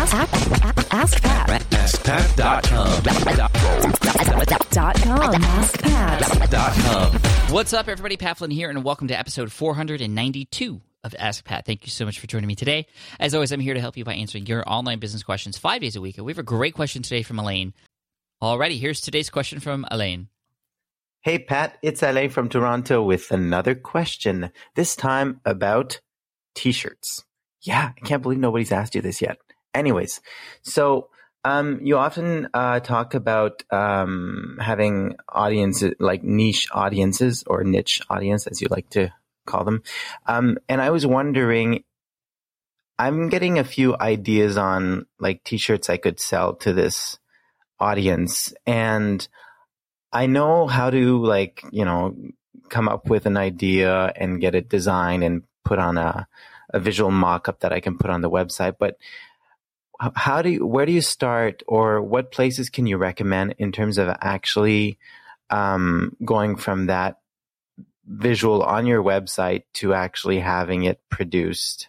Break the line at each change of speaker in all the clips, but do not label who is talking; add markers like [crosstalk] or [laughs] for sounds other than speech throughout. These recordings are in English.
Ask, ask, ask Pat.
AskPat.com.
Dot com. AskPat.
What's up, everybody? Pat Flynn here, and welcome to episode 492 of Ask Pat. Thank you so much for joining me today. As always, I'm here to help you by answering your online business questions five days a week. And we have a great question today from Elaine. Alrighty, here's today's question from Elaine.
Hey Pat, it's Elaine from Toronto with another question. This time about t-shirts. Yeah, I can't believe nobody's asked you this yet. Anyways, so um, you often uh, talk about um, having audiences like niche audiences or niche audience, as you like to call them. Um, and I was wondering, I'm getting a few ideas on like t-shirts I could sell to this audience, and I know how to like, you know, come up with an idea and get it designed and put on a, a visual mock-up that I can put on the website. But how do you, where do you start or what places can you recommend in terms of actually um, going from that visual on your website to actually having it produced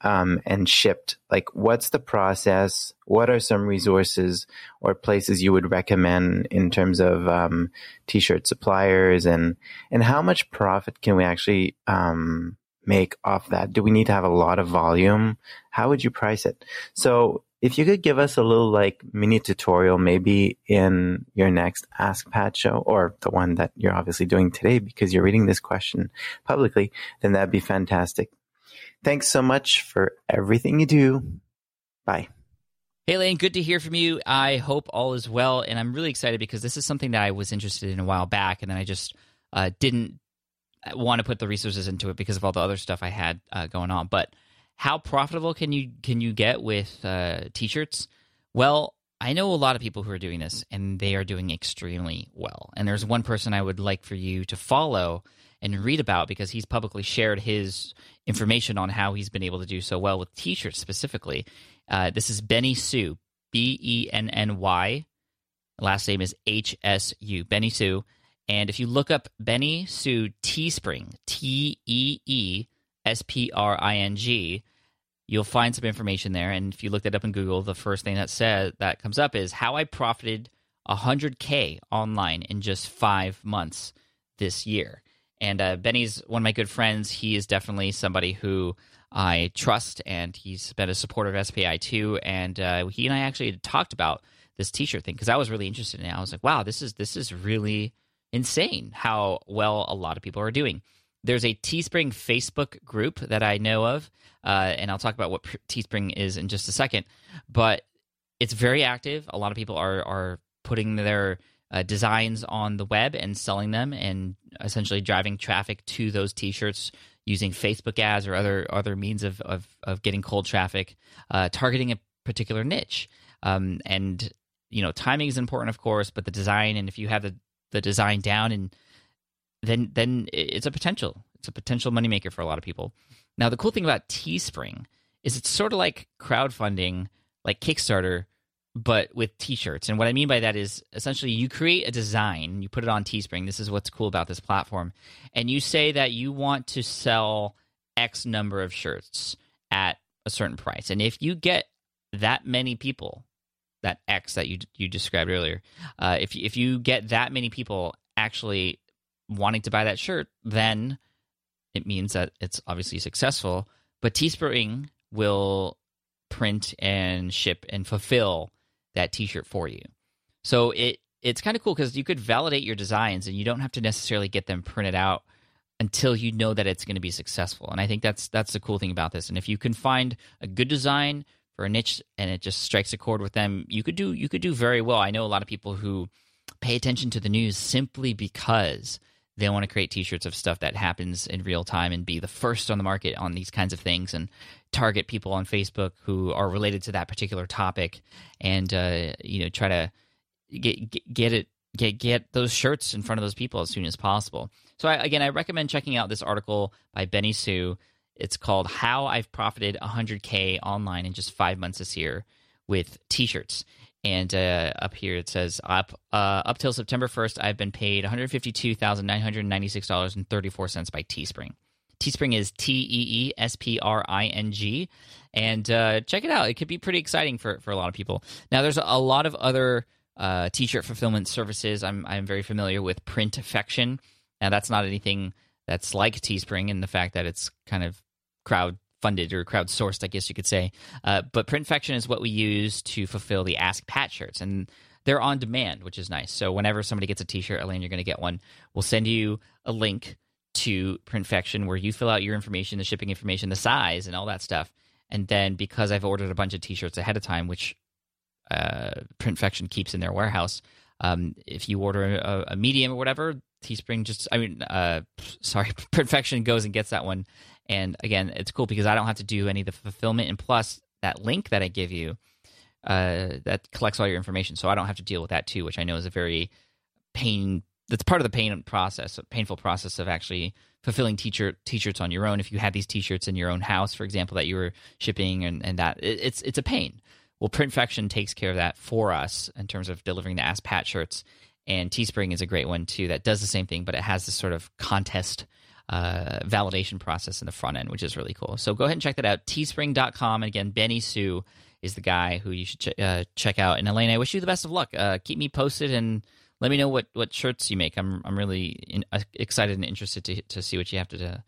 um, and shipped? Like, what's the process? What are some resources or places you would recommend in terms of um, t-shirt suppliers and and how much profit can we actually um, make off that? Do we need to have a lot of volume? How would you price it? So. If you could give us a little like mini tutorial, maybe in your next Ask Pat show or the one that you're obviously doing today because you're reading this question publicly, then that'd be fantastic. Thanks so much for everything you do. Bye.
Hey, Lane, good to hear from you. I hope all is well. And I'm really excited because this is something that I was interested in a while back, and then I just uh, didn't want to put the resources into it because of all the other stuff I had uh, going on. But how profitable can you can you get with uh, t-shirts? Well, I know a lot of people who are doing this, and they are doing extremely well. And there's one person I would like for you to follow and read about because he's publicly shared his information on how he's been able to do so well with t-shirts specifically. Uh, this is Benny Hsu, B E N N Y. Last name is H S U, Benny Hsu. And if you look up Benny Hsu Teespring, T E E S P R I N G, you'll find some information there. And if you look that up in Google, the first thing that says that comes up is how I profited 100k online in just five months this year. And uh, Benny's one of my good friends. He is definitely somebody who I trust, and he's been a supporter of SPI too. And uh, he and I actually talked about this T-shirt thing because I was really interested in it. I was like, wow, this is this is really insane how well a lot of people are doing. There's a Teespring Facebook group that I know of, uh, and I'll talk about what Teespring is in just a second. But it's very active. A lot of people are are putting their uh, designs on the web and selling them, and essentially driving traffic to those T-shirts using Facebook ads or other other means of of, of getting cold traffic, uh, targeting a particular niche. Um, and you know, timing is important, of course, but the design and if you have the the design down and then then it's a potential. It's a potential moneymaker for a lot of people. Now, the cool thing about Teespring is it's sort of like crowdfunding, like Kickstarter, but with T-shirts. And what I mean by that is essentially you create a design, you put it on Teespring. This is what's cool about this platform, and you say that you want to sell X number of shirts at a certain price, and if you get that many people, that X that you you described earlier, uh, if if you get that many people actually wanting to buy that shirt, then it means that it's obviously successful. But Teespring will print and ship and fulfill that T-shirt for you. So it it's kind of cool because you could validate your designs and you don't have to necessarily get them printed out until you know that it's going to be successful. And I think that's that's the cool thing about this. And if you can find a good design for a niche and it just strikes a chord with them, you could do you could do very well. I know a lot of people who pay attention to the news simply because they want to create t-shirts of stuff that happens in real time and be the first on the market on these kinds of things and target people on facebook who are related to that particular topic and uh, you know try to get, get get it get get those shirts in front of those people as soon as possible. So I, again i recommend checking out this article by Benny Hsu it's called how i've profited 100k online in just five months this year with t-shirts and uh, up here it says up uh, up till September 1st, I've been paid one hundred fifty two thousand nine hundred ninety six dollars and thirty four cents by Teespring. Teespring is T E E S P R I N G. And uh, check it out. It could be pretty exciting for, for a lot of people. Now, there's a lot of other uh, t-shirt fulfillment services. I'm I'm very familiar with Printfection. Now that's not anything that's like Teespring in the fact that it's kind of crowd funded or crowdsourced, I guess you could say. Uh, but Printfection is what we use to fulfill the Ask Pat shirts, and they're on demand, which is nice. So whenever somebody gets a T-shirt, Elaine, you're going to get one. We'll send you a link to Printfection where you fill out your information, the shipping information, the size, and all that stuff. And then because I've ordered a bunch of T-shirts ahead of time, which uh, Printfection keeps in their warehouse. Um, if you order a, a, medium or whatever, Teespring just, I mean, uh, [laughs] sorry, Printfection goes and gets that one. And again, it's cool because I don't have to do any of the fulfillment. And plus, that link that I give you, uh, that collects all your information. So I don't have to deal with that too, which I know is a very pain, that's part of the pain process, painful process of actually fulfilling t-shirt t-shirts on your own. If you had these t-shirts in your own house, for example, that you were shipping and, and that, it, it's, it's a pain. Well, Printfection takes care of that for us in terms of delivering the Ask Pat shirts. And Teespring is a great one too that does the same thing, but it has this sort of contest uh, validation process in the front end, which is really cool. So go ahead and check that out. Teespring.com. And again, Benny Hsu is the guy who you should ch- uh, check out. And Elaine, I wish you the best of luck. Uh, keep me posted and let me know what, what shirts you make. I'm I'm really in, uh, excited and interested to to see what you have to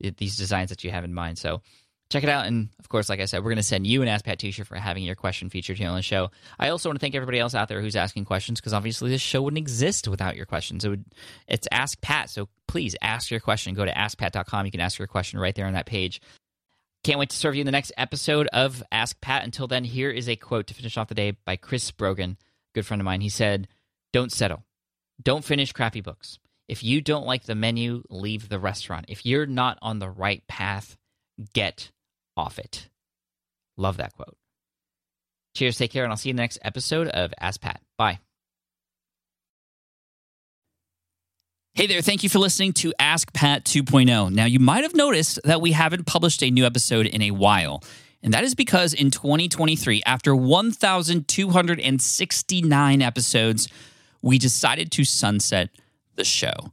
do, these designs that you have in mind. So check it out. And of course, like I said, we're going to send you an Ask Pat t-shirt for having your question featured here on the show. I also want to thank everybody else out there who's asking questions because obviously this show wouldn't exist without your questions. It would, it's Ask Pat. So please ask your question. Go to askpat.com. You can ask your question right there on that page. Can't wait to serve you in the next episode of Ask Pat. Until then, here is a quote to finish off the day by Chris Brogan, good friend of mine. He said, Don't settle. Don't finish crappy books. If you don't like the menu, leave the restaurant. If you're not on the right path, get off it. Love that quote. Cheers, take care, and I'll see you in the next episode of Ask Pat. Bye. Hey there, thank you for listening to Ask Pat 2.0. Now, you might have noticed that we haven't published a new episode in a while. And that is because in 2023, after 1,269 episodes, we decided to sunset the show